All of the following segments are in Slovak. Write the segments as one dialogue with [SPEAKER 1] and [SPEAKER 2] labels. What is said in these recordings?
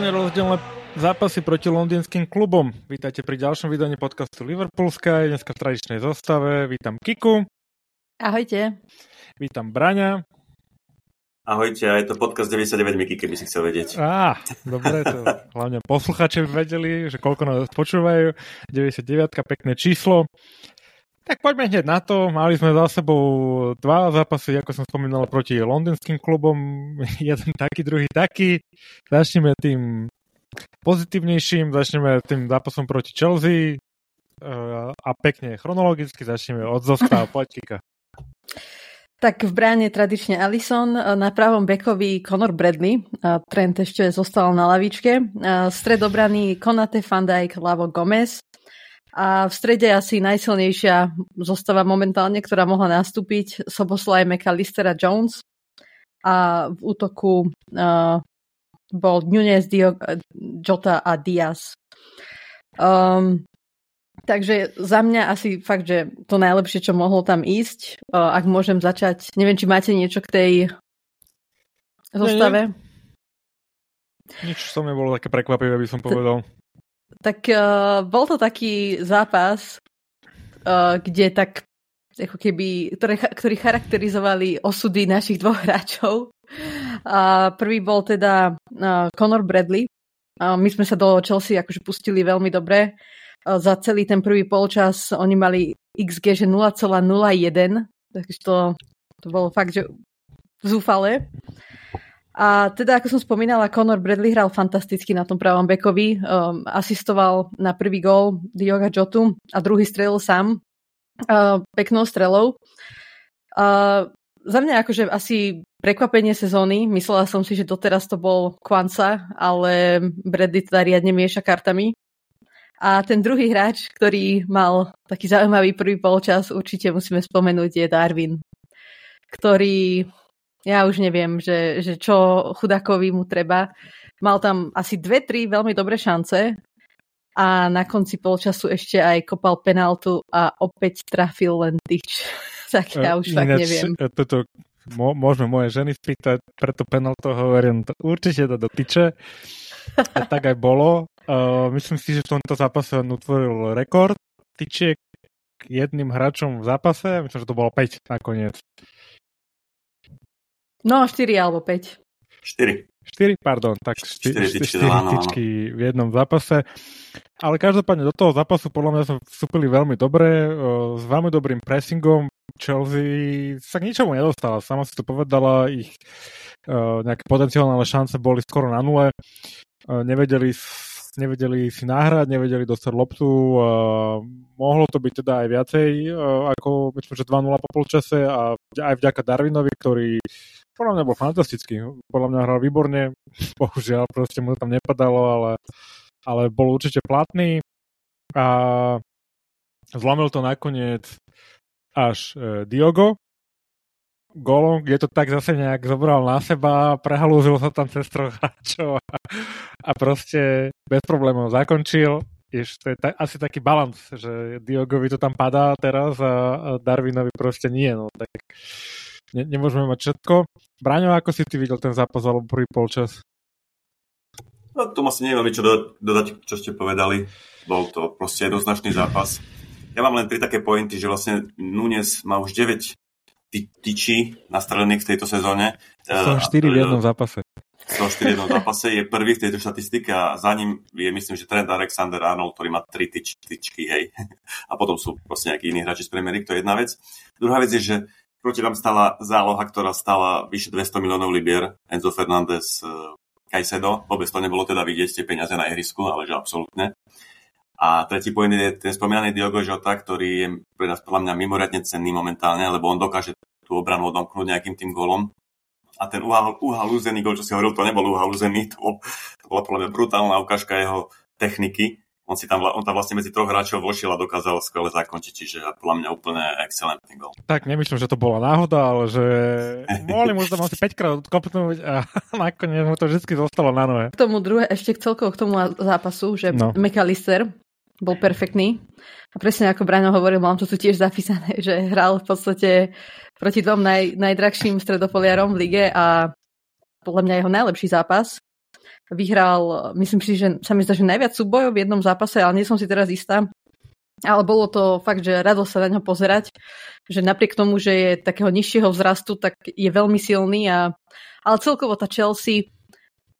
[SPEAKER 1] úplne rozdielne zápasy proti londýnskym klubom. Vítajte pri ďalšom vydaní podcastu Liverpool Sky, dneska v tradičnej zostave. Vítam Kiku.
[SPEAKER 2] Ahojte.
[SPEAKER 1] Vítam Braňa.
[SPEAKER 3] Ahojte, a je to podcast 99 Miky, keby si chcel vedieť.
[SPEAKER 1] Á, dobre, to hlavne posluchači vedeli, že koľko nás počúvajú. 99, pekné číslo. Tak poďme hneď na to. Mali sme za sebou dva zápasy, ako som spomínal, proti londýnskym klubom. Jeden taký, druhý taký. Začneme tým pozitívnejším, začneme tým zápasom proti Chelsea uh, a pekne chronologicky začneme od Zosta a.
[SPEAKER 2] Tak v bráne tradične Alison, na pravom bekovi Conor Bradley, Trent ešte zostal na lavičke, stred obrany Konate Van Dijk, Lavo Gomez, a v strede asi najsilnejšia zostava momentálne, ktorá mohla nastúpiť, Soboslaj McAllister a Jones. A v útoku uh, bol Nunes, Dio, Jota a Diaz. Um, takže za mňa asi fakt, že to najlepšie, čo mohlo tam ísť. Uh, ak môžem začať, neviem, či máte niečo k tej zostave?
[SPEAKER 1] Nie, nie. Nič som nebolo také prekvapivé, by som povedal.
[SPEAKER 2] Tak uh, bol to taký zápas, uh, kde tak ako keby, ktoré, ktorí charakterizovali osudy našich dvoch hráčov. Uh, prvý bol teda uh, Conor Bradley. Uh, my sme sa do Chelsea akože pustili veľmi dobre. Uh, za celý ten prvý polčas oni mali XG, že 0,01, takže to, to bolo fakt, že zúfale. A teda, ako som spomínala, Conor Bradley hral fantasticky na tom pravom bekovi. Um, asistoval na prvý gól Dioga Jotu a druhý strelil sám uh, peknou strelou. Uh, za mňa akože asi prekvapenie sezóny. Myslela som si, že doteraz to bol Kwanza, ale Bradley teda riadne mieša kartami. A ten druhý hráč, ktorý mal taký zaujímavý prvý polčas, určite musíme spomenúť, je Darwin, ktorý ja už neviem, že, že čo chudakovi mu treba. Mal tam asi dve, tri veľmi dobré šance a na konci polčasu ešte aj kopal penaltu a opäť trafil len tyč. tak ja už Ináč, tak neviem.
[SPEAKER 1] E, toto môžeme moje ženy spýtať, preto penaltu hovorím, určite to do tyče. A tak aj bolo. Uh, myslím si, že v tomto zápase on utvoril rekord tyčiek jedným hráčom v zápase. Myslím, že to bolo 5 nakoniec.
[SPEAKER 2] No, 4 alebo 5.
[SPEAKER 3] 4.
[SPEAKER 1] 4, pardon, tak 4, 4, 4, 4 tyčky v jednom zápase. Ale každopádne do toho zápasu podľa mňa sa vstúpili veľmi dobre, s veľmi dobrým pressingom. Chelsea sa k ničomu nedostala, sama si to povedala, ich nejaké potenciálne šance boli skoro na nule. Nevedeli nevedeli si nahrať, nevedeli dostať loptu. Uh, mohlo to byť teda aj viacej uh, ako myslím, že 2-0 po polčase a aj vďaka Darwinovi, ktorý podľa mňa bol fantastický. Podľa mňa hral výborne, bohužiaľ proste mu to tam nepadalo, ale, ale bol určite platný a zlomil to nakoniec až e, Diogo golom, kde to tak zase nejak zobral na seba, prehalúzil sa tam cez troch hráčov a, a proste bez problémov zakončil. Jež to je ta, asi taký balans, že Diogovi to tam padá teraz a, a Darwinovi proste nie. No, tak ne, nemôžeme mať všetko. Braňo, ako si ty videl ten zápas alebo prvý polčas?
[SPEAKER 3] No, tomu asi neviem čo dodať, čo ste povedali. Bol to proste jednoznačný zápas. Ja mám len tri také pointy, že vlastne Nunes má už 9 ty, tyčí nastrelených v tejto sezóne.
[SPEAKER 1] Som 4 v jednom zápase.
[SPEAKER 3] Som 4 v jednom zápase, je prvý v tejto štatistike a za ním je myslím, že Trent Alexander Arnold, ktorý má 3 tyč, tyčky, hej. A potom sú proste nejakí iní hráči z Premier to je jedna vec. Druhá vec je, že proti nám stala záloha, ktorá stala vyše 200 miliónov libier. Enzo Fernández, eh, Caicedo. Vôbec to nebolo teda vidieť tie peniaze na ihrisku, ale že absolútne. A tretí point je ten spomínaný Diogo Jota, ktorý je pre nás podľa mňa mimoriadne cenný momentálne, lebo on dokáže tú obranu odomknúť nejakým tým golom. A ten uhalúzený gol, čo si hovoril, to nebol uhalúzený, to, bol, to bola podľa mňa brutálna ukážka jeho techniky on, si tam, on tam vlastne medzi troch hráčov vošiel a dokázal skvele zakončiť, čiže podľa mňa úplne excelentný gol.
[SPEAKER 1] Tak nemyslím, že to bola náhoda, ale že mohli mu tam asi 5 krát odkopnúť a nakoniec mu to vždy zostalo na nohe.
[SPEAKER 2] K tomu druhé, ešte celkovo k tomu zápasu, že no. McAllister bol perfektný. A presne ako Braňo hovoril, mám to tu tiež zapísané, že hral v podstate proti dvom naj, najdrahším stredopoliarom v lige a podľa mňa jeho najlepší zápas. Vyhral, myslím si, že sa mi zdá, že najviac súbojov v jednom zápase, ale nie som si teraz istá. Ale bolo to fakt, že rado sa na ňo pozerať, že napriek tomu, že je takého nižšieho vzrastu, tak je veľmi silný. A, ale celkovo tá Chelsea,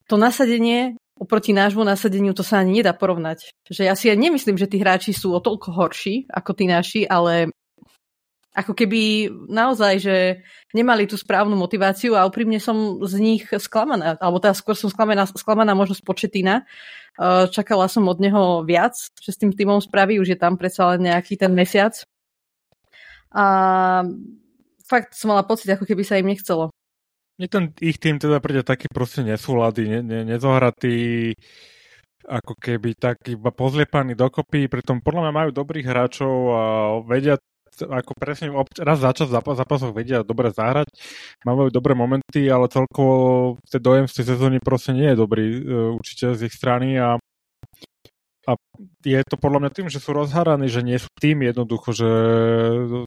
[SPEAKER 2] to nasadenie oproti nášmu nasadeniu to sa ani nedá porovnať. Že ja si ja nemyslím, že tí hráči sú o toľko horší ako tí naši, ale ako keby naozaj, že nemali tú správnu motiváciu a úprimne som z nich sklamaná, alebo teda skôr som sklamaná, sklamaná možno z početina. Čakala som od neho viac, že s tým týmom spraví, už je tam predsa len nejaký ten mesiac. A fakt som mala pocit, ako keby sa im nechcelo.
[SPEAKER 1] Mne ten ich tým teda príde taký proste nesúlady, ne, ne, nezohratý, ako keby tak iba pozliepaný dokopy, pritom podľa mňa majú dobrých hráčov a vedia ako presne raz za čas zápas, zápasoch vedia dobre zahrať, majú dobré momenty, ale celkovo ten dojem z tej sezóny proste nie je dobrý e, určite z ich strany a a je to podľa mňa tým, že sú rozharaní, že nie sú tým jednoducho, že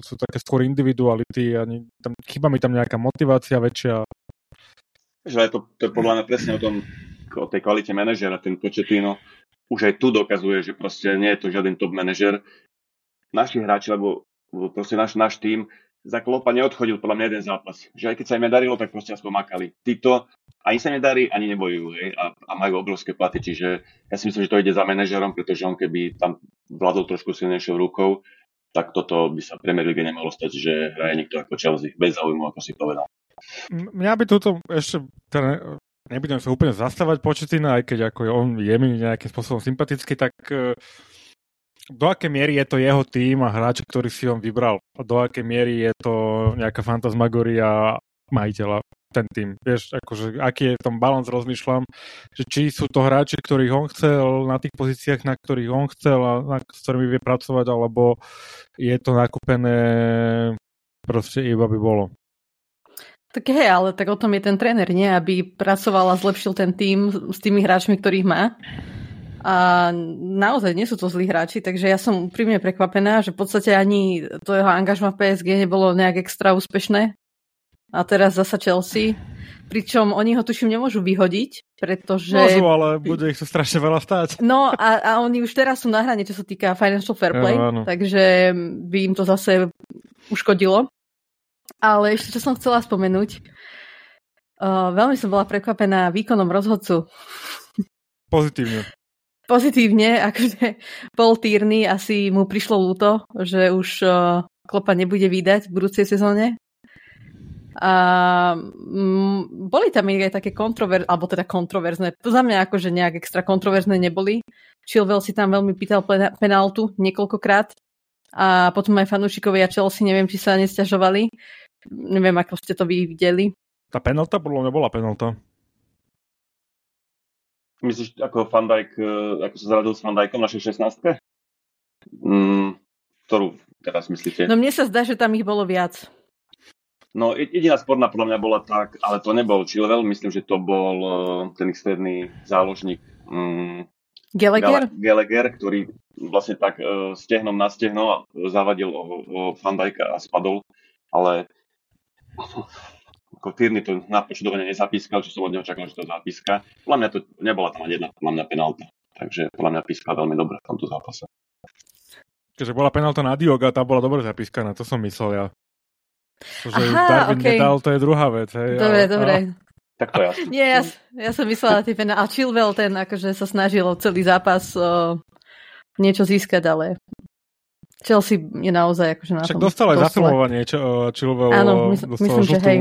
[SPEAKER 1] sú také skôr individuality a tam, chýba mi tam nejaká motivácia väčšia.
[SPEAKER 3] Že to, to je podľa mňa presne o tom, o tej kvalite manažera, ten Početino už aj tu dokazuje, že proste nie je to žiaden top manažer. Naši hráči, lebo proste náš, náš tým za Klopa neodchodil podľa mňa jeden zápas. Že aj keď sa im nedarilo, tak proste aspoň makali. Títo ani sa nedarí, ani nebojujú hej, a, a majú obrovské platy, čiže ja si myslím, že to ide za manažerom, pretože on keby tam vládol trošku silnejšou rukou, tak toto by sa Premier League nemalo stať, že hraje niekto ako Chelsea, bez záujmu, ako si povedal.
[SPEAKER 1] Mňa by toto ešte, teda nebudem sa úplne zastávať početina, aj keď ako on je mi nejakým spôsobom sympatický, tak uh, do akej miery je to jeho tým a hráč, ktorý si on vybral a do akej miery je to nejaká fantasmagoria majiteľa ten tým. Vieš, akože, aký je v tom balans, rozmýšľam, že či sú to hráči, ktorých on chcel na tých pozíciách, na ktorých on chcel a na, s ktorými vie pracovať, alebo je to nakúpené proste iba by bolo.
[SPEAKER 2] Tak hej, ale tak o tom je ten tréner, nie? Aby pracoval a zlepšil ten tým s tými hráčmi, ktorých má. A naozaj nie sú to zlí hráči, takže ja som úprimne prekvapená, že v podstate ani to jeho angažma v PSG nebolo nejak extra úspešné. A teraz zasa Chelsea. Pričom oni ho tuším nemôžu vyhodiť, pretože...
[SPEAKER 1] Môžu, ale bude ich to strašne veľa stáť.
[SPEAKER 2] No a, a oni už teraz sú na hrane, čo sa týka financial fair play, ja, takže by im to zase uškodilo. Ale ešte čo som chcela spomenúť, uh, veľmi som bola prekvapená výkonom rozhodcu.
[SPEAKER 1] Pozitívne
[SPEAKER 2] pozitívne, akože Paul Tierney asi mu prišlo ľúto, že už uh, Klopa nebude vydať v budúcej sezóne. A m, boli tam aj také kontroverzné, alebo teda kontroverzné, to za mňa akože nejak extra kontroverzné neboli. Chilwell si tam veľmi pýtal penáltu niekoľkokrát a potom aj fanúšikovia Chelsea, neviem, či sa nesťažovali. Neviem, ako ste to vy videli.
[SPEAKER 1] Tá penálta podľa mňa bola penálta.
[SPEAKER 3] Myslíš, ako Van Dijk, e, ako sa zaradil s Van Dijkom našej 16 mm, ktorú teraz myslíte?
[SPEAKER 2] No mne sa zdá, že tam ich bolo viac.
[SPEAKER 3] No jediná sporná podľa mňa bola tak, ale to nebol Chilwell, myslím, že to bol uh, ten externý záložník um,
[SPEAKER 2] Gallagher?
[SPEAKER 3] Gallagher, ktorý vlastne tak uh, stehnom na stehno zavadil o, o Van Dijka a spadol, ale ako Tierney to na počudovanie nezapískal, čo som od neho čakal, že to zapíska. Podľa mňa to nebola tam ani jedna podľa mňa penálta. Takže podľa mňa pískal veľmi dobre v tomto zápase.
[SPEAKER 1] Keďže bola penálta na Dioga, tá bola dobre zapískaná, to som myslel ja. To, že Aha, Darwin okay. nedal, to je druhá vec. Hej,
[SPEAKER 2] dobre, ale, dobre.
[SPEAKER 3] A... Tak to jasne.
[SPEAKER 2] Nie, ja, ja som myslela tie penálty. A Chilwell ten akože sa snažil celý zápas o, niečo získať, ale Chelsea je naozaj akože na
[SPEAKER 1] Však tom dostal aj zafilmovanie Chilwell.
[SPEAKER 2] Áno, mysl, myslím, že hej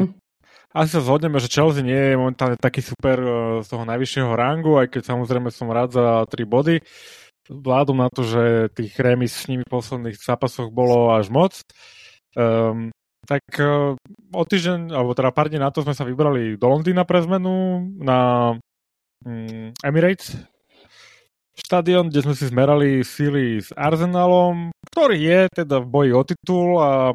[SPEAKER 1] asi sa zhodneme, že Chelsea nie je momentálne taký super uh, z toho najvyššieho rangu, aj keď samozrejme som rád za tri body. Vládom na to, že tých remis s nimi v posledných zápasoch bolo až moc. Um, tak uh, o týždeň, alebo teda pár dní na to sme sa vybrali do Londýna pre zmenu na um, Emirates štadión, kde sme si zmerali síly s Arsenalom, ktorý je teda v boji o titul a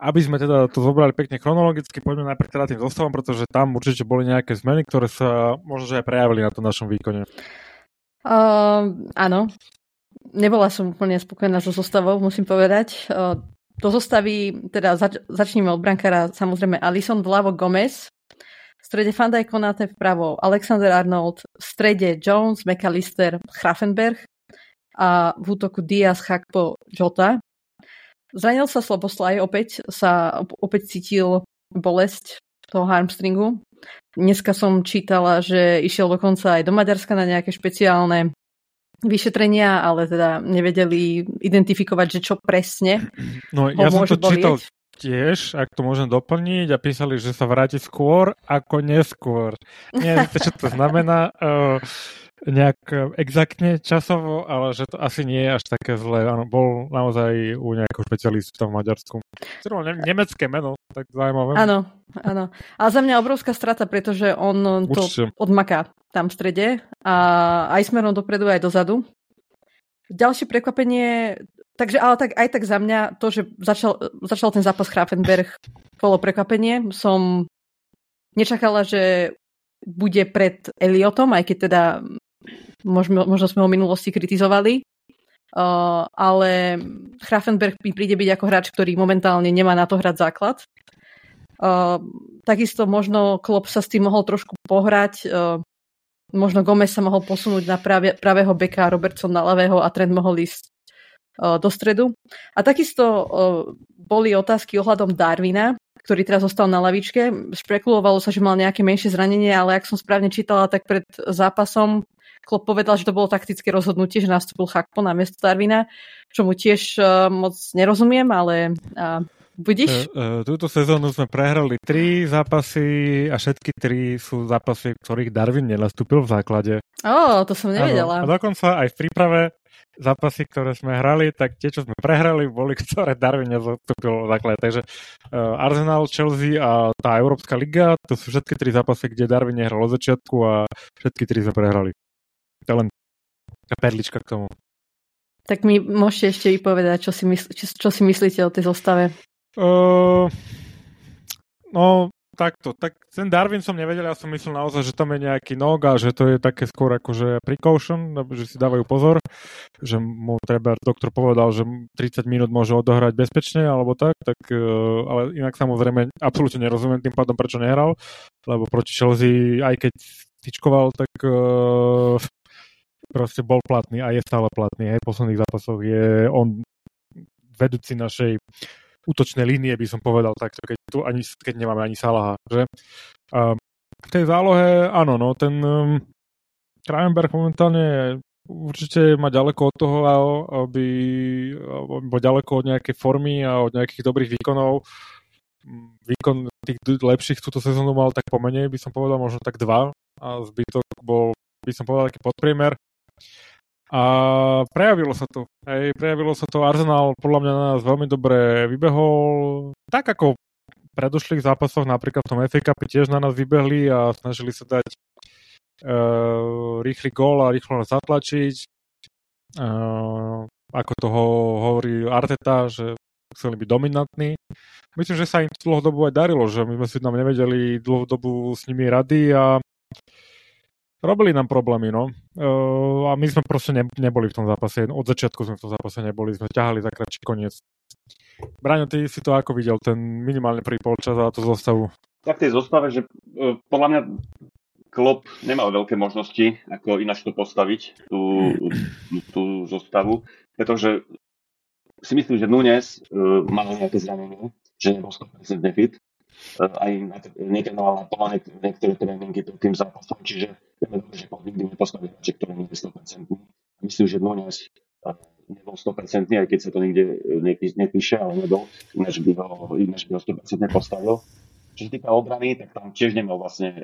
[SPEAKER 1] aby sme teda to zobrali pekne chronologicky, poďme najprv teda tým zostavom, pretože tam určite boli nejaké zmeny, ktoré sa možno že aj prejavili na tom našom výkone.
[SPEAKER 2] Uh, áno. Nebola som úplne spokojná so zostavou, musím povedať. Uh, do zostavy, teda zač- začneme od brankára, samozrejme Alison, vľavo Gomez, strede Fandaj Konate vpravo Alexander Arnold, v strede Jones, McAllister, Grafenberg a v útoku Diaz, Chakpo, Jota. Zranil sa Sloboslaj, opäť sa opäť cítil bolesť toho harmstringu. Dneska som čítala, že išiel dokonca aj do Maďarska na nejaké špeciálne vyšetrenia, ale teda nevedeli identifikovať, že čo presne
[SPEAKER 1] No ja som to bolieť. čítal tiež, ak to môžem doplniť, a písali, že sa vráti skôr ako neskôr. Nie, čo to znamená. Uh, nejak e, exaktne časovo, ale že to asi nie je až také zlé. Áno, bol naozaj u nejakého špecialistu v Maďarsku. Ktoré ne- nemecké meno, tak zaujímavé.
[SPEAKER 2] Áno, áno. Ale za mňa obrovská strata, pretože on to Určite. odmaká tam v strede a aj smerom dopredu, aj dozadu. Ďalšie prekvapenie, takže ale tak, aj tak za mňa to, že začal, začal ten zápas Grafenberg, bolo prekvapenie. Som nečakala, že bude pred Eliotom, aj keď teda možno, možno sme ho v minulosti kritizovali, uh, ale Grafenberg mi príde byť ako hráč, ktorý momentálne nemá na to hrať základ. Uh, takisto možno Klopp sa s tým mohol trošku pohrať, uh, možno Gomez sa mohol posunúť na práve, pravého beka, Robertson na ľavého a Trent mohol ísť uh, do stredu. A takisto uh, boli otázky ohľadom Darwina, ktorý teraz zostal na lavičke. Špekulovalo sa, že mal nejaké menšie zranenie, ale ak som správne čítala, tak pred zápasom Klopp povedal, že to bolo taktické rozhodnutie, že nastúpil Chakpo na miesto Darwina, čo mu tiež uh, moc nerozumiem, ale uh, budíš?
[SPEAKER 1] Uh, uh, túto sezónu sme prehrali tri zápasy a všetky tri sú zápasy, ktorých Darwin nenastúpil v základe.
[SPEAKER 2] Ó, oh, to som nevedela.
[SPEAKER 1] Ano. A dokonca aj v príprave zápasy, ktoré sme hrali, tak tie, čo sme prehrali, boli, ktoré Darwin nezastúpil v základe. Takže uh, Arsenal, Chelsea a tá Európska liga, to sú všetky tri zápasy, kde Darwin nehral od začiatku a všetky tri sme prehrali. To len perlička k tomu.
[SPEAKER 2] Tak mi môžete ešte vypovedať, čo si, mysl- čo, čo si myslíte o tej zostave.
[SPEAKER 1] Uh, no, takto. Tak ten Darwin som nevedel, ja som myslel naozaj, že tam je nejaký nog a že to je také skôr akože precaution, že si dávajú pozor, že mu treba, doktor povedal, že 30 minút môže odohrať bezpečne alebo tak, tak uh, ale inak samozrejme absolútne nerozumiem tým pádom, prečo nehral, lebo proti Chelsea, aj keď tyčkoval, tak uh, proste bol platný a je stále platný. Aj v posledných zápasoch je on vedúci našej útočnej línie, by som povedal takto, keď tu ani, keď nemáme ani Salaha. Že? V tej zálohe, áno, no, ten um, momentálne určite má ďaleko od toho, aby, bol ďaleko od nejakej formy a od nejakých dobrých výkonov. Výkon tých lepších túto sezónu mal tak pomenej, by som povedal, možno tak dva a zbytok bol, by som povedal, taký podpriemer. A prejavilo sa to. Hej, prejavilo sa to. Arsenal podľa mňa na nás veľmi dobre vybehol. Tak ako v predošlých zápasoch, napríklad v tom FA Cup tiež na nás vybehli a snažili sa dať uh, rýchly gól a rýchlo nás zatlačiť. Uh, ako toho hovorí Arteta, že chceli byť dominantní. Myslím, že sa im dlhodobu aj darilo, že my sme si tam nevedeli dlhodobu s nimi rady a Robili nám problémy, no. Uh, a my sme proste ne, neboli v tom zápase. Od začiatku sme v tom zápase neboli. Sme ťahali za kratší koniec. Braňo, ty si to ako videl, ten minimálne prvý polčas a tú zostavu?
[SPEAKER 3] Tak tej zostave, že uh, podľa mňa Klopp nemal veľké možnosti, ako ináč to postaviť, tú, tú zostavu, pretože si myslím, že Nunes uh, mal nejaké zranenie, že nebol 100% fit aj netrenoval na plán niektoré tréningy pred tým zápasom, čiže vieme že nikdy nepostaví hráče, ktoré nie je 100%. Myslím, že Nunes nebol 100%, aj keď sa to nikde nepíše, ale nebol, ináč by ho, ináč by ho 100% postavil. Čo sa týka obrany, tak tam tiež nemal vlastne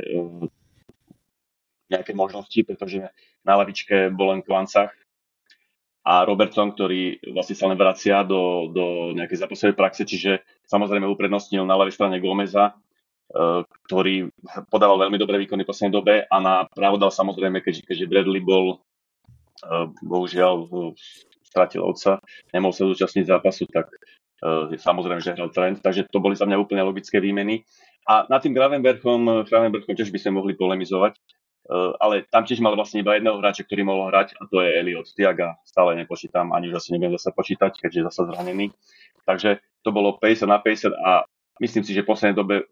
[SPEAKER 3] nejaké možnosti, pretože na lavičke bol len Kvancach, a Robertson, ktorý vlastne sa len vracia do, do nejakej zápasovej praxe, čiže samozrejme uprednostnil na ľavej strane Gomeza, e, ktorý podával veľmi dobré výkony v poslednej dobe a na právo dal samozrejme, keďže, keďže Bradley bol e, bohužiaľ stratil otca, nemohol sa zúčastniť zápasu, tak e, samozrejme, že hral trend, takže to boli za mňa úplne logické výmeny. A nad tým Gravenberchom, Gravenberchom tiež by sme mohli polemizovať, ale tam tiež mal vlastne iba jedného hráča, ktorý mohol hrať a to je Eliot Tiaga. Stále nepočítam, ani už asi nebudem zase počítať, keďže je zase zranený. Takže to bolo 50 na 50 a myslím si, že v poslednej dobe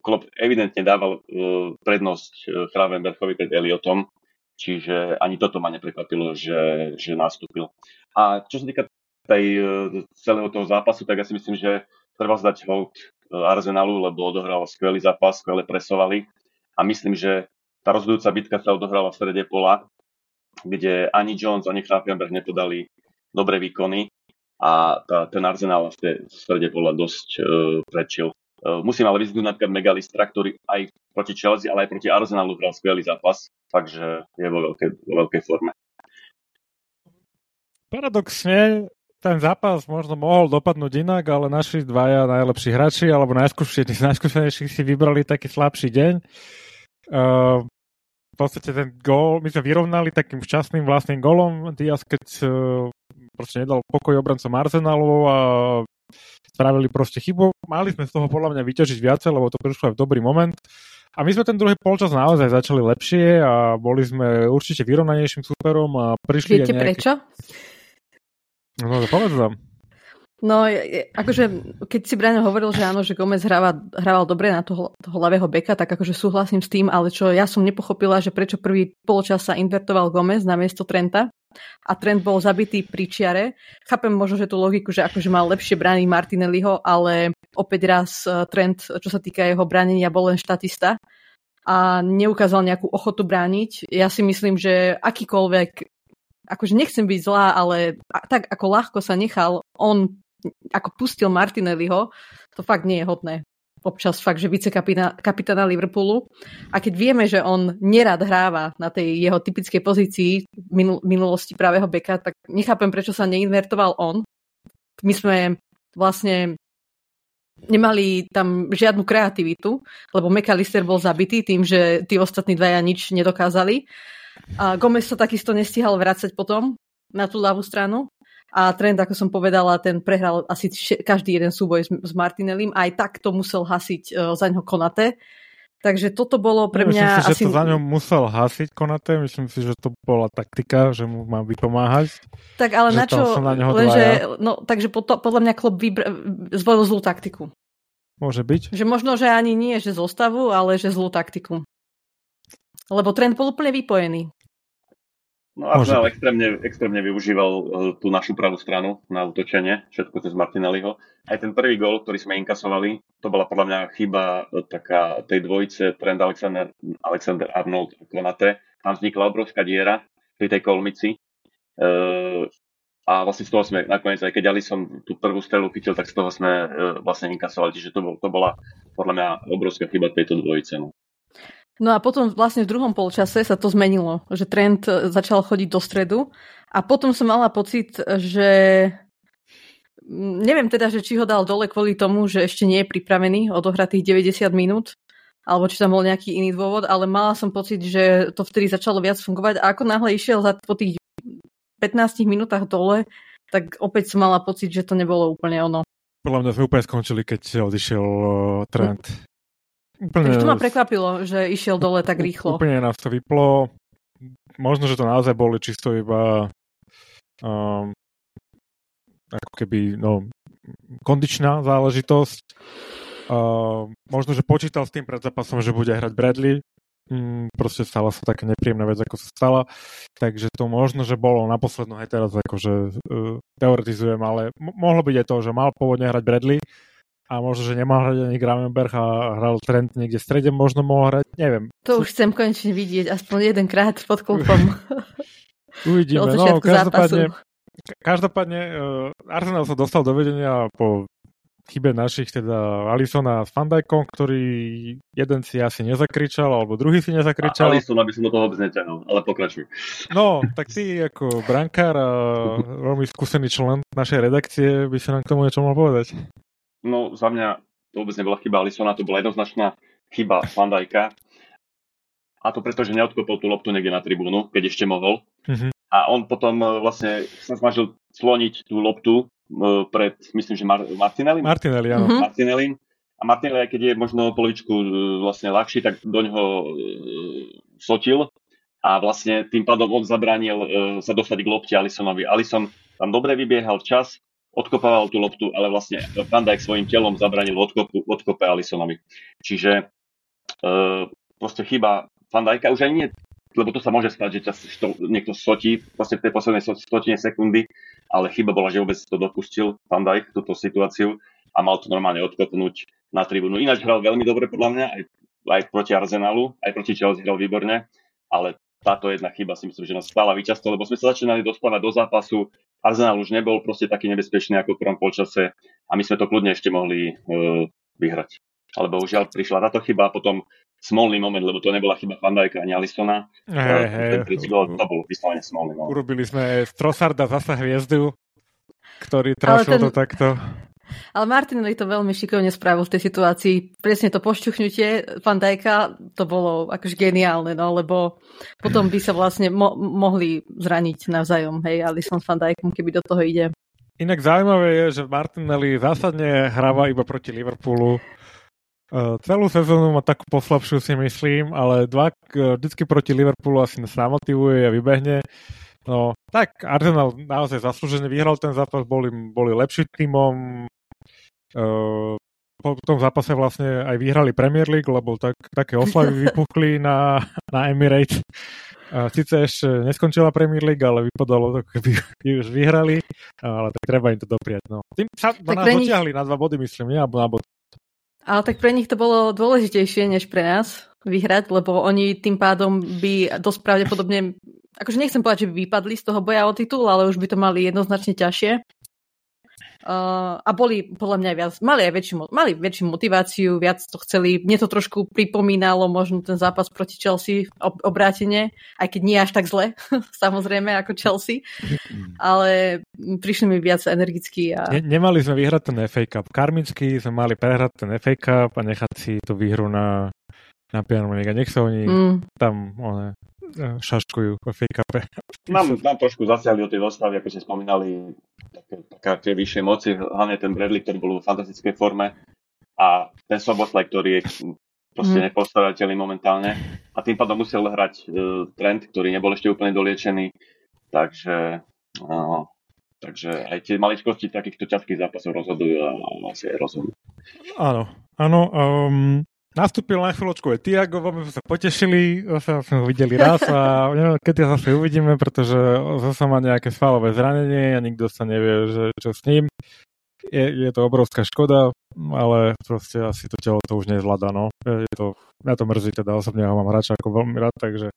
[SPEAKER 3] Klopp evidentne dával uh, prednosť uh, Kravenberchovi pred Eliotom, čiže ani toto ma neprekvapilo, že, že nastúpil. A čo sa týka tej, uh, celého toho zápasu, tak ja si myslím, že treba zdať hold Arsenalu, lebo odohral skvelý zápas, skvele presovali a myslím, že tá rozhodujúca bitka sa odohrala v strede pola, kde ani Jones, ani Krafenberg nepodali dobré výkony a ten Arsenal v, v strede pola dosť uh, prečil. Uh, musím ale vyzvihnúť napríklad Megalistra, ktorý aj proti Chelsea, ale aj proti Arsenalu hral skvelý zápas, takže je vo veľkej, vo veľkej forme.
[SPEAKER 1] Paradoxne, ten zápas možno mohol dopadnúť inak, ale naši dvaja najlepší hráči alebo najskúšenejší si vybrali taký slabší deň. Uh, v podstate ten gól, my sme vyrovnali takým šťastným vlastným golom. Diaz, keď uh, proste nedal pokoj obrancom Arsenalu a spravili proste chybu. Mali sme z toho podľa mňa vyťažiť viacej, lebo to prišlo aj v dobrý moment. A my sme ten druhý polčas naozaj začali lepšie a boli sme určite vyrovnanejším superom a prišli
[SPEAKER 2] Viete
[SPEAKER 1] nejaké...
[SPEAKER 2] prečo?
[SPEAKER 1] No, povedz tam.
[SPEAKER 2] No, akože, keď si Brian hovoril, že áno, že Gomez hráva, hrával dobre na toho, toho ľavého beka, tak akože súhlasím s tým, ale čo ja som nepochopila, že prečo prvý polčas sa invertoval Gomez na miesto Trenta a Trent bol zabitý pri čiare. Chápem možno, že tú logiku, že akože mal lepšie brániť Martinelliho, ale opäť raz e, Trent, čo sa týka jeho bránenia, bol len štatista a neukázal nejakú ochotu brániť. Ja si myslím, že akýkoľvek akože nechcem byť zlá, ale tak ako ľahko sa nechal on, ako pustil Martinelliho, to fakt nie je hodné. Občas fakt, že vicekapitána Liverpoolu. A keď vieme, že on nerad hráva na tej jeho typickej pozícii minul- minulosti pravého beka, tak nechápem, prečo sa neinvertoval on. My sme vlastne nemali tam žiadnu kreativitu, lebo McAllister bol zabitý tým, že tí ostatní dvaja nič nedokázali. A Gomez sa takisto nestihal vrácať potom na tú ľavú stranu. A trend, ako som povedala, ten prehral asi každý jeden súboj s, s Martinellim. Aj tak to musel hasiť uh, za ňo Konate. Takže toto bolo pre mňa...
[SPEAKER 1] Myslím si,
[SPEAKER 2] asi...
[SPEAKER 1] že to za ňom musel hasiť Konate. Myslím si, že to bola taktika, že mu má vypomáhať.
[SPEAKER 2] Tak ale na čo? Na lenže, no, takže podľa mňa klub vybr- zvolil zlú taktiku.
[SPEAKER 1] Môže byť.
[SPEAKER 2] Že možno, že ani nie, že zostavu, ale že zlú taktiku. Lebo trend bol úplne vypojený.
[SPEAKER 3] No Arsenal extrémne, extrémne využíval uh, tú našu pravú stranu na útočenie, všetko cez Martinelliho. Aj ten prvý gol, ktorý sme inkasovali, to bola podľa mňa chyba uh, taká tej dvojice Trend Alexander, Alexander Arnold a Konate. Tam vznikla obrovská diera pri tej kolmici. Uh, a vlastne z toho sme nakoniec, aj keď som tú prvú strelu chytil, tak z toho sme uh, vlastne inkasovali. Čiže to, bol, to bola podľa mňa obrovská chyba tejto dvojice. No.
[SPEAKER 2] No a potom vlastne v druhom polčase sa to zmenilo, že trend e, začal chodiť do stredu a potom som mala pocit, že neviem teda, že či ho dal dole kvôli tomu, že ešte nie je pripravený odohrať tých 90 minút, alebo či tam bol nejaký iný dôvod, ale mala som pocit, že to vtedy začalo viac fungovať a ako náhle išiel za po tých 15 minútach dole, tak opäť som mala pocit, že to nebolo úplne ono.
[SPEAKER 1] Podľa mňa sme úplne skončili, keď odišiel uh, trend.
[SPEAKER 2] Úplne, Takže to ma prekvapilo, že išiel dole tak rýchlo.
[SPEAKER 1] Úplne nás to vyplo. Možno, že to naozaj boli čisto iba um, ako keby no, kondičná záležitosť. Uh, možno, že počítal s tým pred zápasom, že bude hrať Bradley. Mm, proste stala sa taká nepríjemná vec, ako sa stala. Takže to možno, že bolo na poslednú aj teraz akože uh, teoretizujem, ale m- mohlo byť aj to, že mal pôvodne hrať Bradley, a možno, že nemal hrať ani Gravenberg a hral Trent niekde v strede, možno mohol hrať, neviem.
[SPEAKER 2] To už chcem konečne vidieť, aspoň jedenkrát pod klubom.
[SPEAKER 1] Uvidíme, no každopádne, každopádne uh, Arsenal sa dostal do vedenia po chybe našich, teda Alisona s Fandajkom, ktorý jeden si asi nezakričal, alebo druhý si nezakričal.
[SPEAKER 3] A Alison, aby som do toho vôbec neťahol, ale pokračuj.
[SPEAKER 1] No, tak ty ako brankár a veľmi skúsený člen našej redakcie by si nám k tomu niečo mohol povedať.
[SPEAKER 3] No za mňa to vôbec nebola chyba Alisona, to bola jednoznačná chyba Fandajka. A to preto, že neodkopol tú loptu niekde na tribúnu, keď ešte mohol. Mm-hmm. A on potom e, vlastne sa snažil sloniť tú loptu e, pred, myslím, že Mar- Martinelli.
[SPEAKER 1] Martinelli, áno.
[SPEAKER 3] Mm-hmm. Martinelli. A Martinelli, keď je možno poličku e, vlastne ľahší, tak do ňoho sotil a vlastne tým pádom on zabránil sa dostať k lopte Alisonovi. Alison tam dobre vybiehal čas, odkopával tú loptu, ale vlastne Van Dijk svojim telom zabranil odkopu, odkope Alisonovi. Čiže uh, proste chyba Van Dijka už aj nie, lebo to sa môže stať, že ťa što, niekto sotí vlastne v tej poslednej stotine sekundy, ale chyba bola, že vôbec to dopustil Van Dijk, túto situáciu a mal to normálne odkopnúť na tribúnu. Ináč hral veľmi dobre podľa mňa, aj, aj proti Arsenalu, aj proti Chelsea hral výborne, ale táto jedna chyba si myslím, že nás stála víťazstvo, lebo sme sa začínali dostávať do zápasu. Arsenal už nebol proste taký nebezpečný ako v prvom polčase a my sme to kľudne ešte mohli uh, vyhrať. Ale bohužiaľ prišla táto chyba a potom smolný moment, lebo to nebola chyba Fandajka ani Alisona. Hey, hey. to bol vyslovene smolný moment.
[SPEAKER 1] Urobili sme z Trossarda zasa hviezdu, ktorý trafil ten... to takto.
[SPEAKER 2] Ale Martinelli to veľmi šikovne spravil v tej situácii. Presne to pošťuchnutie Van Dijka, to bolo akože geniálne, no, lebo potom by sa vlastne mo- mohli zraniť navzájom, hej, Alisson s Van Dijkom, keby do toho ide.
[SPEAKER 1] Inak zaujímavé je, že Martinelli zásadne hráva iba proti Liverpoolu. Uh, celú sezónu má takú poslabšiu si myslím, ale dva, uh, vždycky proti Liverpoolu asi sa motivuje a vybehne. No, tak Arsenal naozaj zaslúžene vyhral ten zápas, boli, boli lepším tímom, po tom zápase vlastne aj vyhrali Premier League, lebo tak, také oslavy vypuchli na, na Emirates. Sice ešte neskončila Premier League, ale vypadalo to, keby už vyhrali, ale tak treba im to dopriať. No. Tým sa tak nás nich... dotiahli na dva body, myslím, nie? Alebo na bod.
[SPEAKER 2] Ale tak pre nich to bolo dôležitejšie než pre nás vyhrať, lebo oni tým pádom by dosť pravdepodobne, akože nechcem povedať, že by vypadli z toho boja o titul, ale už by to mali jednoznačne ťažšie. Uh, a boli podľa mňa viac, mali aj väčšiu, mali väčšiu motiváciu, viac to chceli. Mne to trošku pripomínalo možno ten zápas proti Chelsea ob, obrátene, aj keď nie až tak zle, samozrejme, ako Chelsea, ale prišli mi viac energicky. A...
[SPEAKER 1] Ne, nemali sme vyhrať ten FA Cup. Karminsky sme mali prehrať ten FA Cup a nechať si tú výhru na, na League. Nech sa oni mm. tam one, šaškujú vo fejkape.
[SPEAKER 3] Mám, mám trošku zasiahli o tej zostavy, ako ste spomínali, také, také tie vyššie moci, hlavne ten Bradley, ktorý bol v fantastickej forme a ten Soboslaj, ktorý je proste mm. nepostaviteľný momentálne a tým pádom musel hrať uh, trend, ktorý nebol ešte úplne doliečený, takže uh, Takže aj tie maličkosti takýchto ťažkých zápasov rozhodujú a asi aj rozhodujú.
[SPEAKER 1] Áno, áno. Um, Nastúpil na chvíľočku aj Tiago, veľmi sme sa potešili, zase sme ho videli raz a neviem, keď ja zase uvidíme, pretože zase má nejaké svalové zranenie a nikto sa nevie, že čo s ním. Je, je to obrovská škoda, ale proste asi to telo to už nezvláda, no. Je to, mňa to mrzí, teda osobne ho mám hráča ako veľmi rád, takže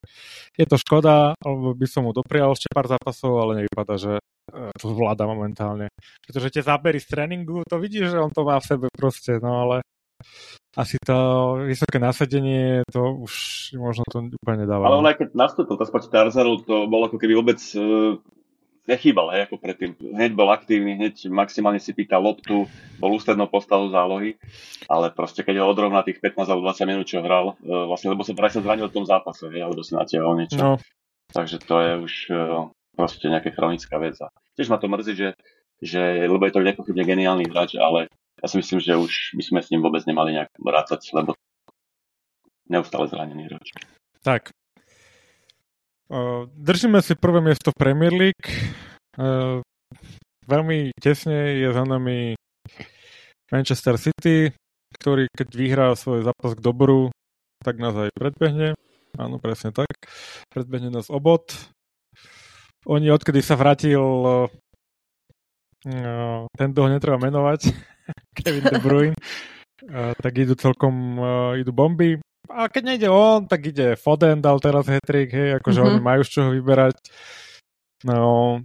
[SPEAKER 1] je to škoda, alebo by som mu doprial ešte pár zápasov, ale nevypadá, že e, to zvláda momentálne. Pretože tie zábery z tréningu, to vidíš, že on to má v sebe proste, no ale asi to vysoké nasadenie, to už možno to úplne nedáva.
[SPEAKER 3] Ale on aj keď nastúpil to spať Tarzaru, to bolo ako keby vôbec uh, nechýbal, hej, ako predtým. Hneď bol aktívny, hneď maximálne si pýtal loptu, bol ústrednou postavu zálohy, ale proste keď ho odrovná tých 15 alebo 20 minút, čo hral, uh, vlastne, lebo sa práve sa zranil v tom zápase, hej, alebo si natiahol niečo. No. Takže to je už uh, proste nejaká chronická vec. A tiež ma to mrzí, že, že lebo je to nepochybne geniálny hráč, ale ja si myslím, že už by sme s ním vôbec nemali nejak vrácať, lebo neustále zranený hráč.
[SPEAKER 1] Tak. Držíme si prvé miesto Premier League. Veľmi tesne je za nami Manchester City, ktorý keď vyhrá svoj zápas k dobru, tak nás aj predbehne. Áno, presne tak. Predbehne nás obod. Oni, odkedy sa vrátil No, tento ho netreba menovať, Kevin De Bruyne, tak idú celkom, idú bomby. A keď nejde on, tak ide Foden, dal teraz hetrik, hej, akože mm-hmm. oni majú z čoho vyberať. No,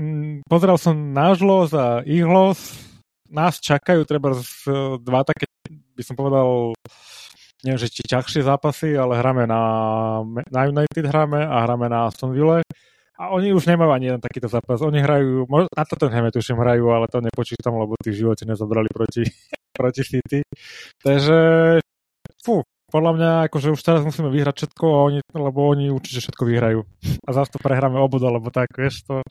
[SPEAKER 1] mm, pozrel som náš los a ich los. Nás čakajú treba z, dva také, by som povedal, neviem, že či ťažšie zápasy, ale hráme na, na United hráme a hráme na Aston Villa. A oni už nemajú ani jeden takýto zápas. Oni hrajú, na to ten tuším hrajú, ale to nepočítam, lebo tí v živote nezobrali proti, proti City. Takže, fú, podľa mňa, akože už teraz musíme vyhrať všetko, oni, lebo oni určite všetko vyhrajú. A zase to prehráme obodu, lebo tak, vieš to.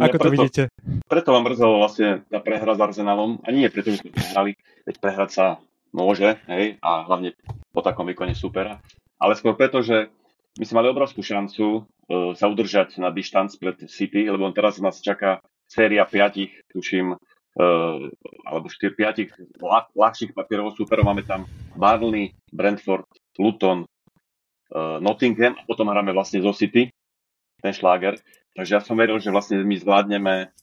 [SPEAKER 1] Ako preto, to vidíte?
[SPEAKER 3] Preto vám mrzelo vlastne tá prehra s Arsenalom. A nie preto, že sme prehrali, veď prehrať sa môže, hej, a hlavne po takom výkone supera. Ale skôr preto, že my sme mali obrovskú šancu uh, sa udržať na dištanc pred City, lebo teraz nás čaká séria piatich, tuším, uh, alebo 4-5 ľah, ľahších papierov súperov. Máme tam Barnley, Brentford, Luton, uh, Nottingham a potom hráme vlastne zo City, ten šláger. Takže ja som veril, že vlastne my zvládneme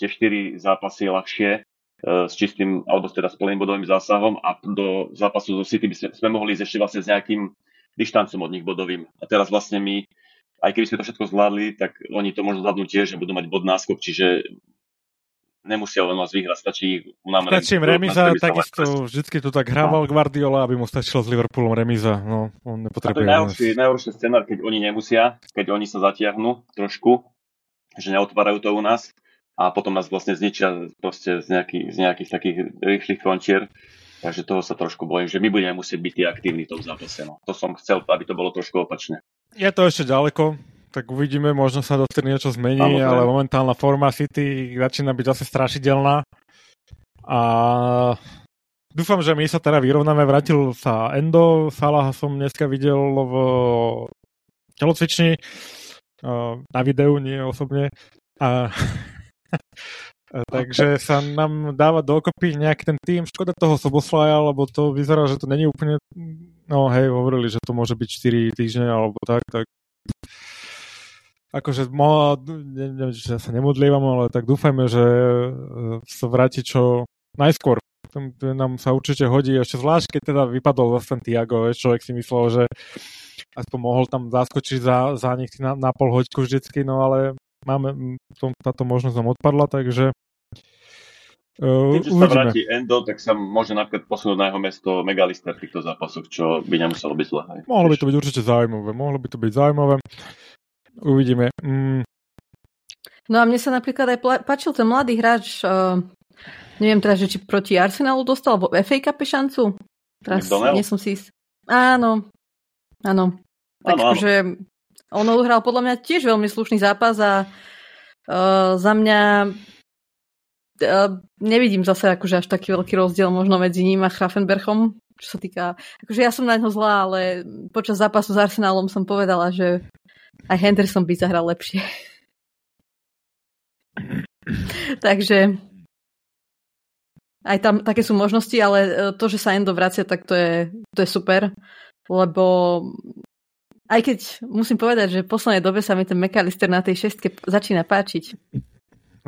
[SPEAKER 3] tie 4 zápasy ľahšie s čistým, alebo teda s plným bodovým zásahom a do zápasu zo City by sme, sme mohli ísť ešte vlastne s nejakým dištancom od nich bodovým. A teraz vlastne my aj keby sme to všetko zvládli, tak oni to môžu zvládnuť tiež, že budú mať bod náskok, čiže nemusia len nás vyhrať, stačí
[SPEAKER 1] nám Stačí im remiza, takisto vždycky to tak hrával no. Guardiola, aby mu stačilo s Liverpoolom remiza. No, on nepotrebuje. A to
[SPEAKER 3] je najhorší, najhorší scenár, keď oni nemusia, keď oni sa zatiahnu trošku, že neotvárajú to u nás a potom nás vlastne zničia proste z, nejaký, z nejakých takých rýchlych končier. Takže toho sa trošku bojím, že my budeme musieť byť tí aktívni v tom zápase. No. To som chcel, aby to bolo trošku opačne.
[SPEAKER 1] Je to ešte ďaleko, tak uvidíme, možno sa dovtedy niečo zmení, Samozrejme. ale momentálna forma City začína byť zase strašidelná. A dúfam, že my sa teda vyrovnáme. Vrátil sa Endo, Salah som dneska videl v telocvični, na videu, nie osobne. A Takže sa nám dáva dokopy nejaký ten tým. Škoda toho Soboslaja, lebo to vyzerá, že to není úplne... No hej, hovorili, že to môže byť 4 týždne alebo tak, tak akože mo, neviem, či sa nemodlievam, ale tak dúfajme, že e, sa vráti čo najskôr. To nám sa určite hodí, ešte zvlášť, keď teda vypadol zase ten Tiago, človek si myslel, že aspoň mohol tam zaskočiť za, za nich na, na pol hoďku vždycky, no ale máme, tom, táto možnosť nám odpadla, takže
[SPEAKER 3] Uh, Keď sa vráti Endo, tak sa môže napríklad posunúť na jeho mesto Megalister v týchto zápasoch, čo by nemuselo byť zle.
[SPEAKER 1] Mohlo by to byť určite zaujímavé. Mohlo by to byť zaujímavé. Uvidíme. Mm.
[SPEAKER 2] No a mne sa napríklad aj páčil ten mladý hráč, uh, neviem teraz, že či proti Arsenalu dostal, alebo FA Cup šancu. Teraz nie som si Áno, áno. Áno, akože on uhral podľa mňa tiež veľmi slušný zápas a uh, za mňa nevidím zase akože až taký veľký rozdiel možno medzi ním a Grafenberchom, čo sa týka, akože ja som na ňo zlá, ale počas zápasu s Arsenálom som povedala, že aj Henderson by zahral lepšie. Takže aj tam také sú možnosti, ale e, to, že sa Endo vracia, tak to je, to je super, lebo aj keď musím povedať, že v poslednej dobe sa mi ten McAllister na tej šestke začína páčiť.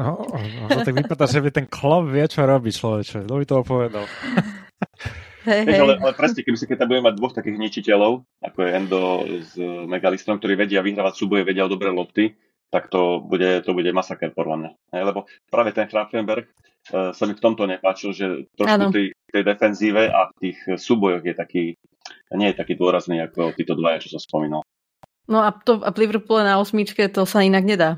[SPEAKER 1] No, no tak vypadá, že by ten klop vie, čo robí človeče. Kto by to povedal?
[SPEAKER 3] Hey, hey. Ale, ale presne, keby si keď budeme mať dvoch takých ničiteľov, ako je Endo s Megalistom, ktorí vedia vyhrávať súboje, vedia o dobré lopty, tak to bude, to bude masaker podľa mňa. Lebo práve ten Krafenberg sa mi v tomto nepáčil, že trošku tej, tej defenzíve a v tých súbojoch je taký, nie je taký dôrazný ako títo dvaja, čo som spomínal.
[SPEAKER 2] No a, to, a Liverpoole na osmičke to sa inak nedá.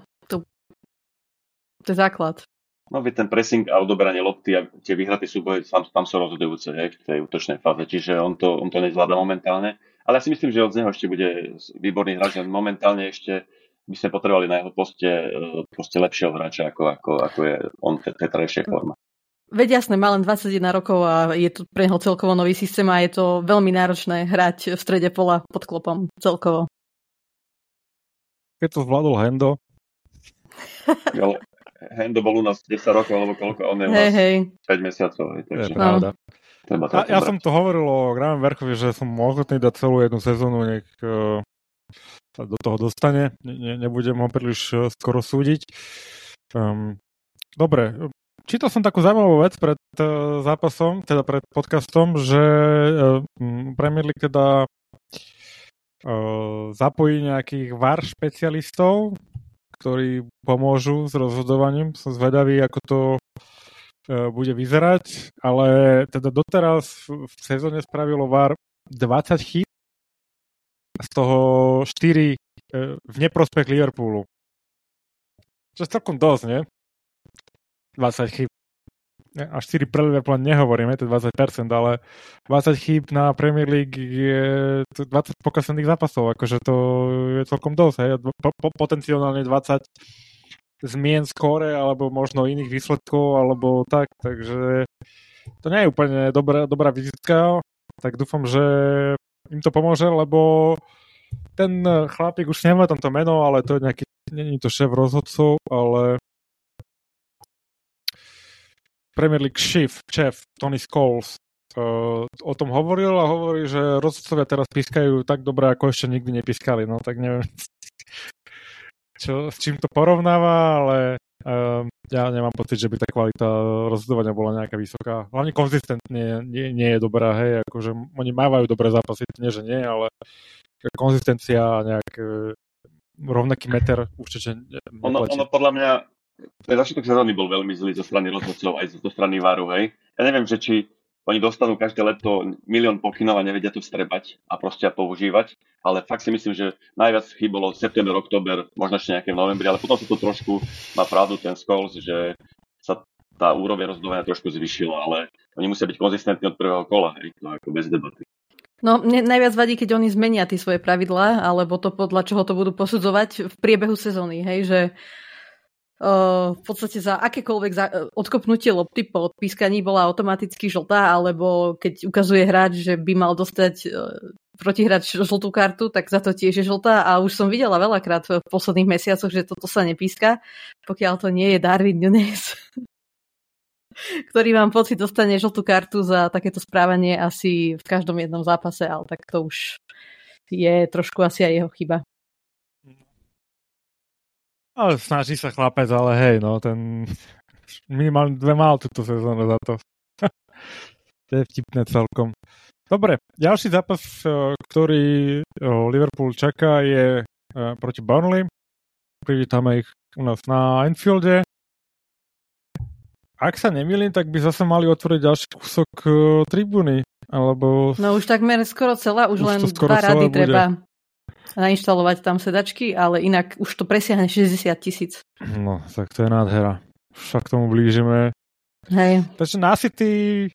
[SPEAKER 2] To je základ.
[SPEAKER 3] No vie ten pressing a odoberanie lopty a tie vyhraté súboje tam, tam sú rozhodujúce hej, v tej útočnej fáze, čiže on to, on to nezvláda momentálne. Ale ja si myslím, že od neho ešte bude výborný hráč, momentálne ešte by sme potrebovali na jeho poste, e, poste lepšieho hráča, ako, ako, ako je on v tej trajšej forme.
[SPEAKER 2] Veď jasné, má len 21 rokov a je to pre neho celkovo nový systém a je to veľmi náročné hrať v strede pola pod klopom celkovo.
[SPEAKER 1] Keď to zvládol Hendo.
[SPEAKER 3] Hendo bol u nás 10 rokov, alebo koľko, on je u nás hey, 5 mesiacov.
[SPEAKER 1] Takže... Je pravda. No. A, ja som to hovoril o Graham Verchovi, že som ochotný dať celú jednu sezónu, nech uh, sa do toho dostane. Ne, nebudem ho príliš uh, skoro súdiť. Um, dobre, čítal som takú zaujímavú vec pred uh, zápasom, teda pred podcastom, že uh, Premier League teda zapojí nejakých VAR špecialistov, ktorí pomôžu s rozhodovaním. Som zvedavý, ako to e, bude vyzerať, ale teda doteraz v sezóne spravilo VAR 20 chýb, z toho 4 e, v neprospech Liverpoolu. Čo celkom dosť, nie? 20 chýb a 4 pre Liverpool nehovoríme, to je 20%, ale 20 chýb na Premier League je 20 pokazených zápasov, akože to je celkom dosť, hej, po, po, potenciálne 20 zmien skóre, alebo možno iných výsledkov, alebo tak, takže to nie je úplne dobrá, dobrá vizitka, tak dúfam, že im to pomôže, lebo ten chlapík, už nemá tamto meno, ale to je nejaký, není to šéf rozhodcu, ale Premier League šéf, šéf Tony Scholes uh, o tom hovoril a hovorí, že rozhodcovia teraz pískajú tak dobre, ako ešte nikdy nepískali, no tak neviem, čo, s čím to porovnáva, ale uh, ja nemám pocit, že by tá kvalita rozhodovania bola nejaká vysoká. Hlavne konzistentne nie, nie je dobrá, hej, akože oni mávajú dobré zápasy, nie že nie, ale konzistencia a nejak uh, rovnaký meter určite
[SPEAKER 3] ono, ono podľa mňa ten začiatok sezóny bol veľmi zlý zo strany rozhodcov aj zo strany Varu, hej. Ja neviem, že či oni dostanú každé leto milión pokynov a nevedia to vstrebať a proste používať, ale fakt si myslím, že najviac chybolo september, október, možno ešte nejaké v novembri, ale potom sa to trošku, má pravdu ten Scholes, že sa tá úroveň rozdovania trošku zvyšila, ale oni musia byť konzistentní od prvého kola, hej, to ako bez debaty.
[SPEAKER 2] No, mne najviac vadí, keď oni zmenia tie svoje pravidlá, alebo to podľa čoho to budú posudzovať v priebehu sezóny, hej, že v podstate za akékoľvek za, odkopnutie lopty po odpískaní bola automaticky žltá, alebo keď ukazuje hráč, že by mal dostať uh, protihráč žltú kartu, tak za to tiež je žltá a už som videla veľakrát v posledných mesiacoch, že toto sa nepíska, pokiaľ to nie je Darwin Nunes. ktorý mám pocit dostane žltú kartu za takéto správanie asi v každom jednom zápase, ale tak to už je trošku asi aj jeho chyba.
[SPEAKER 1] Ale snaží sa chlapec, ale hej, no, ten minimálne dve mal túto sezónu za to. to je vtipné celkom. Dobre, ďalší zápas, eh, ktorý eh, Liverpool čaká, je eh, proti Burnley. Privítame ich u nás na Enfielde ak sa nemýlim, tak by zase mali otvoriť ďalší kúsok tribúny. Alebo...
[SPEAKER 2] No už takmer skoro celá, už, už len dva rady bude. treba nainštalovať tam sedačky, ale inak už to presiahne 60 tisíc.
[SPEAKER 1] No, tak to je nádhera. Však tomu blížime.
[SPEAKER 2] Hej.
[SPEAKER 1] Takže na City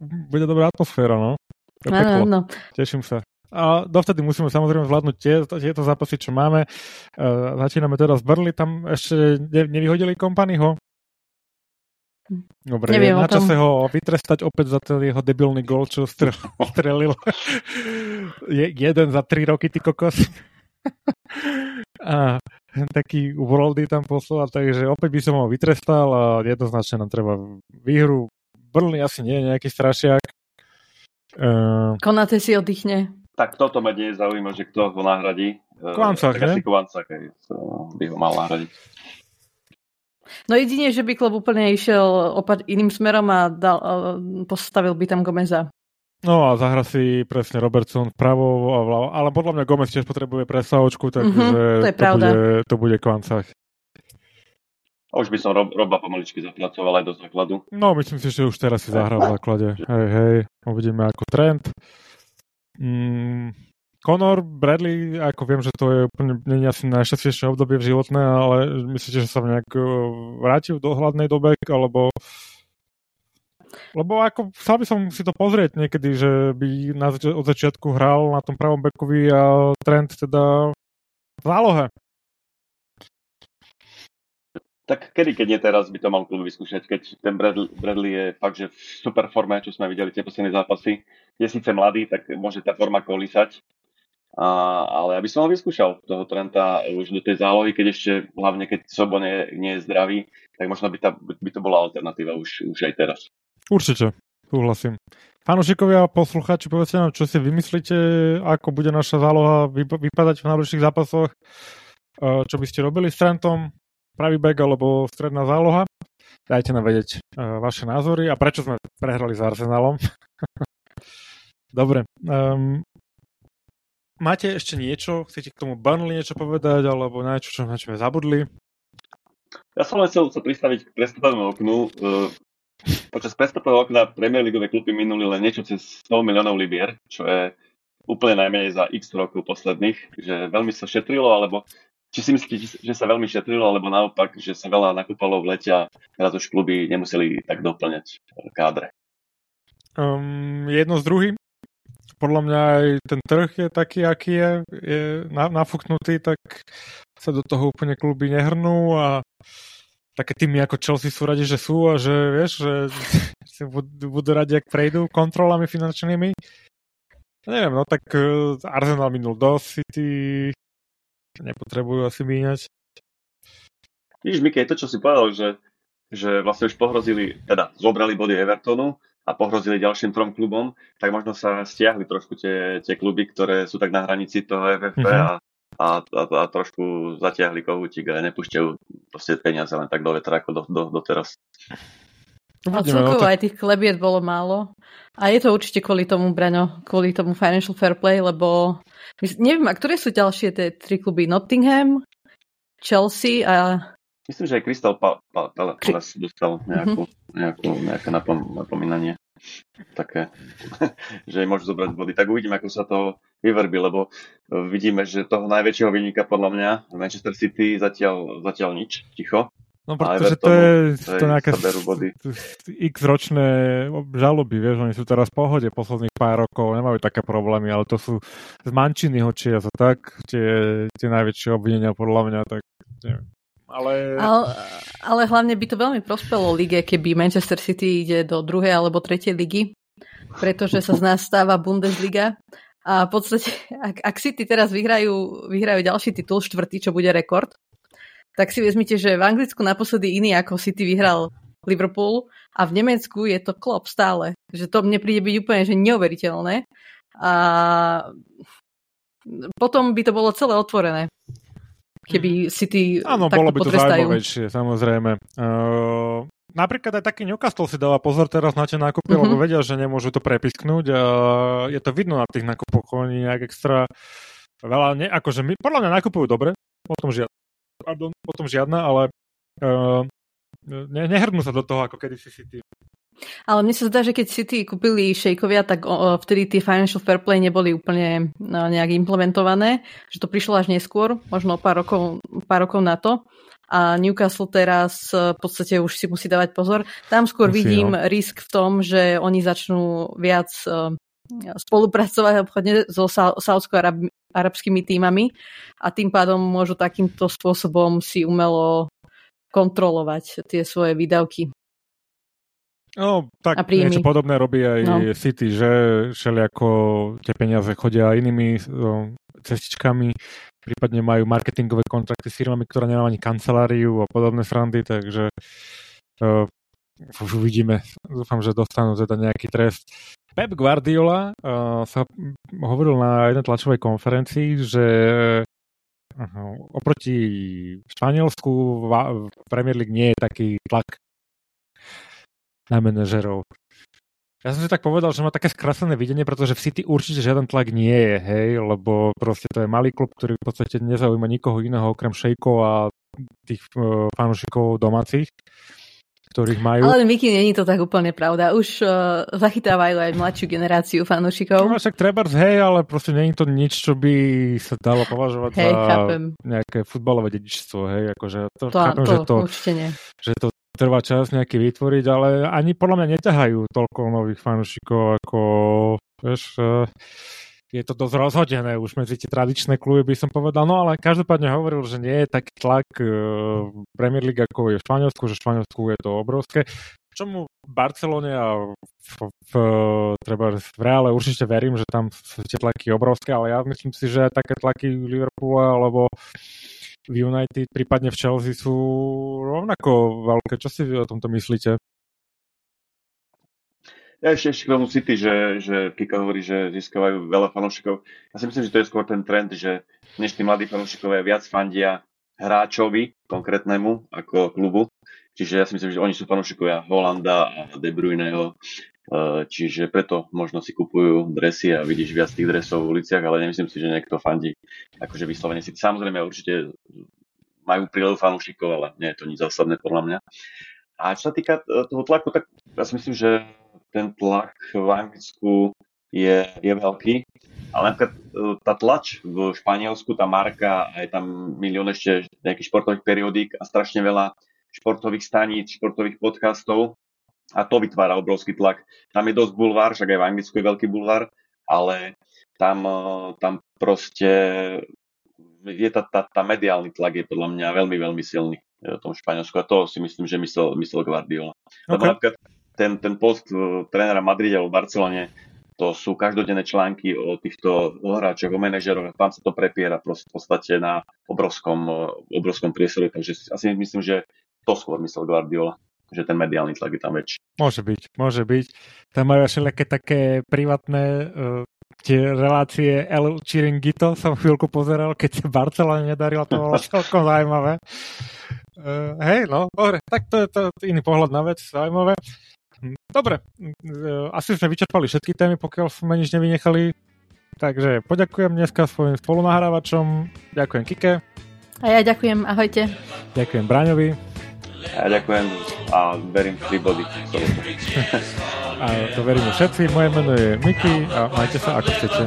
[SPEAKER 1] bude dobrá atmosféra, no.
[SPEAKER 2] Áno, no.
[SPEAKER 1] Teším sa. A dovtedy musíme samozrejme zvládnuť tie, tieto zápasy, čo máme. Uh, začíname teraz Brli, tam ešte nevyhodili kompanyho. Dobre, Neviem je na čase ho vytrestať opäť za ten jeho debilný gol, čo strelil. je jeden za tri roky, ty kokos. a taký worldy tam poslal, takže opäť by som ho vytrestal a jednoznačne nám treba výhru. Brlny asi nie je nejaký strašiak.
[SPEAKER 2] Uh... Konate si oddychne.
[SPEAKER 3] Tak toto ma nie zaujíma, že kto ho nahradí.
[SPEAKER 1] Kvancach, uh,
[SPEAKER 3] ne? Kvancach, by ho mal nahradiť.
[SPEAKER 2] No jedine, že by klub úplne išiel opa- iným smerom a dal, postavil by tam Gomeza.
[SPEAKER 1] No a zahra si presne Robertson vpravo a vľavo, ale podľa mňa Gomez tiež potrebuje presavočku, takže mm-hmm, to, je to, bude, to bude Kvancach.
[SPEAKER 3] A už by som Rob, Roba pomaličky zapracoval aj do základu.
[SPEAKER 1] No, myslím si, že už teraz si zahrá v základe. Hej, hej, uvidíme ako trend. Mm, Conor Bradley, ako viem, že to je úplne nie asi najšťastnejšie obdobie v životné, ale myslíte, že sa nejak e, vráti v dohľadnej dobe, alebo lebo ako chcel by som si to pozrieť niekedy, že by na, od začiatku hral na tom pravom bekovi a trend teda v zálohe.
[SPEAKER 3] Tak kedy, keď nie teraz, by to mal klub vyskúšať, keď ten Bradley, Bradley je fakt, že v super forme, čo sme videli tie posledné zápasy. Je síce mladý, tak môže tá forma kolísať, a, ale aby som ho vyskúšal toho Trenta už do tej zálohy, keď ešte, hlavne keď Sobo nie, nie je zdravý, tak možno by, tá, by to bola alternatíva už, už aj teraz.
[SPEAKER 1] Určite, súhlasím. Fanúšikovia, poslucháči, povedzte nám, čo si vymyslíte, ako bude naša záloha vypadať v najbližších zápasoch, čo by ste robili s Trentom, pravý back alebo stredná záloha. Dajte nám vedieť vaše názory a prečo sme prehrali s Arsenalom. Dobre, um, máte ešte niečo? Chcete k tomu Burnley niečo povedať, alebo niečo, čo, na čo sme zabudli?
[SPEAKER 3] Ja som len chcel sa pristaviť k prestupovému oknu. Uh, počas prestupového okna Premier League kluby minuli len niečo cez 100 miliónov libier, čo je úplne najmenej za x rokov posledných, že veľmi sa šetrilo, alebo či si myslíte, že sa veľmi šetrilo, alebo naopak, že sa veľa nakúpalo v lete a teraz už kluby nemuseli tak doplňať kádre?
[SPEAKER 1] Um, jedno s druhým podľa mňa aj ten trh je taký, aký je, je nafúknutý, tak sa do toho úplne kluby nehrnú a také týmy ako Chelsea sú radi, že sú a že vieš, že budú, budú radi, ak prejdú kontrolami finančnými. Neviem, no tak uh, Arsenal minul do City, nepotrebujú asi míňať.
[SPEAKER 3] Vidíš, Mikej, to, čo si povedal, že že vlastne už pohrozili, teda zobrali body Evertonu a pohrozili ďalším trom klubom, tak možno sa stiahli trošku tie, tie kluby, ktoré sú tak na hranici toho FFP mm-hmm. a, a, a, a trošku zatiahli kohútik a nepúšťajú proste peniaze len tak do vetra ako do, do, doteraz.
[SPEAKER 2] A celkovo aj tých klebiet bolo málo. A je to určite kvôli tomu, Braňo, kvôli tomu Financial Fair Play, lebo neviem, a ktoré sú ďalšie tie tri kluby? Nottingham, Chelsea a...
[SPEAKER 3] Myslím, že aj Crystal Palace dostal nejakú, mm-hmm. nejakú, nejaké napom, napomínanie také, že môžu zobrať body. Tak uvidíme, ako sa to vyverbí, lebo vidíme, že toho najväčšieho vynika podľa mňa Manchester City zatiaľ, zatiaľ nič, ticho.
[SPEAKER 1] No pretože to je, to je nejaké x ročné žaloby, vieš, oni sú teraz v pohode posledných pár rokov, nemajú také problémy, ale to sú z mančiny hočia tak, tie, tie najväčšie obvinenia podľa mňa, tak neviem. Ale...
[SPEAKER 2] ale... Ale hlavne by to veľmi prospelo lige, keby Manchester City ide do druhej alebo tretej ligy, pretože sa z nás stáva Bundesliga a v podstate, ak, ak City teraz vyhrajú, vyhrajú ďalší titul, štvrtý, čo bude rekord, tak si vezmite, že v Anglicku naposledy iný ako City vyhral Liverpool a v Nemecku je to klop stále. Že to mne príde byť úplne že neuveriteľné. A potom by to bolo celé otvorené. Keby City
[SPEAKER 1] Áno, bolo by to zaujímavejšie, samozrejme. Uh, napríklad aj taký Newcastle si dáva pozor teraz na tie nákupy, uh-huh. lebo vedia, že nemôžu to prepisknúť a je to vidno na tých nákupoch, oni nejak extra veľa, ne, akože my, podľa mňa nakupujú dobre, potom žiadna pardon, potom žiadna, ale uh, ne, nehrnú sa do toho, ako kedy si City.
[SPEAKER 2] Ale mne sa zdá, že keď City kúpili šejkovia, tak o, vtedy tie financial fair play neboli úplne no, nejak implementované, že to prišlo až neskôr, možno pár rokov, pár rokov na to. A Newcastle teraz e, v podstate už si musí dávať pozor. Tam skôr musí, vidím no. risk v tom, že oni začnú viac uh, spolupracovať obchodne so Saudskou arabskými týmami a tým pádom môžu takýmto spôsobom si umelo kontrolovať tie svoje výdavky.
[SPEAKER 1] No, tak niečo podobné robí aj no. City, že všelijako tie peniaze chodia inými no, cestičkami, prípadne majú marketingové kontrakty s firmami, ktoré nemajú ani kanceláriu a podobné srandy, takže uh, už uvidíme. Dúfam, že dostanú teda nejaký trest. Pep Guardiola uh, sa hovoril na jednej tlačovej konferencii, že uh, oproti Španielsku v Premier League nie je taký tlak na manažerov. Ja som si tak povedal, že má také skrasené videnie, pretože v City určite žiaden tlak nie je, hej, lebo proste to je malý klub, ktorý v podstate nezaujíma nikoho iného okrem šejkov a tých uh, fanúšikov domácich ktorých majú.
[SPEAKER 2] Ale Miky, není to tak úplne pravda. Už uh, zachytávajú aj mladšiu generáciu fanúšikov.
[SPEAKER 1] No však treba, hej, ale proste není to nič, čo by sa dalo považovať hej, za chápem. nejaké futbalové dedičstvo, hej, akože to,
[SPEAKER 2] to, chápem, to, že to, určite nie.
[SPEAKER 1] Že to trvá čas nejaký vytvoriť, ale ani podľa mňa neťahajú toľko nových fanúšikov, ako vieš, uh, je to dosť rozhodené už medzi tie tradičné kluby, by som povedal. No ale každopádne hovoril, že nie je taký tlak v Premier League, ako je v Španielsku, že v Španielsku je to obrovské. Čomu v Barcelone a v, v, v, treba v Reále určite verím, že tam sú tie tlaky obrovské, ale ja myslím si, že také tlaky v Liverpoole alebo v United, prípadne v Chelsea sú rovnako veľké. Čo si o tomto myslíte?
[SPEAKER 3] Ja ešte, ešte k tomu City, že, že Kika hovorí, že získavajú veľa fanúšikov. Ja si myslím, že to je skôr ten trend, že dnes tí mladí fanúšikovia viac fandia hráčovi konkrétnemu ako klubu. Čiže ja si myslím, že oni sú fanúšikovia Holanda a De Bruyneho. E, čiže preto možno si kupujú dresy a vidíš viac tých dresov v uliciach, ale nemyslím si, že niekto fandí akože vyslovene si. Samozrejme určite majú prílev fanúšikov, ale nie je to nič zásadné podľa mňa. A čo sa týka e, toho tlaku, tak ja si myslím, že ten tlak v Anglicku je, je veľký. Ale napríklad e, tá tlač v Španielsku, tá marka, aj tam milión ešte nejakých športových periodík a strašne veľa športových staníc, športových podcastov a to vytvára obrovský tlak. Tam je dosť bulvár, však aj v Anglicku je veľký bulvár, ale tam, e, tam proste je tá, tá, tá mediálny tlak je podľa mňa veľmi, veľmi silný v tom Španielsku a to si myslím, že myslel, myslel Guardiola. Okay. Lebo napríklad ten, ten post uh, trénera Madride alebo Barcelone, to sú každodenné články o týchto hráčoch, o manažeroch, tam sa to prepiera v podstate na obrovskom, obrovskom priestore, takže asi myslím, že to skôr myslel Guardiola.
[SPEAKER 4] že ten mediálny tlak je tam väčší.
[SPEAKER 1] Môže byť, môže byť. Tam majú všelijaké také privátne uh, tie relácie El Chiringuito som chvíľku pozeral, keď sa Barcelona nedarila, to bolo celkom zaujímavé. Uh, hej, no, dobre, tak to je to iný pohľad na vec, zaujímavé. Dobre, uh, asi sme vyčerpali všetky témy, pokiaľ sme nič nevynechali. Takže poďakujem dneska svojim spolunahrávačom, ďakujem Kike.
[SPEAKER 2] A ja ďakujem, ahojte.
[SPEAKER 1] Ďakujem Braňovi.
[SPEAKER 4] Ja ďakujem a verím v 3 body.
[SPEAKER 1] a to veríme všetci. Moje meno je Miki a majte sa ako chcete.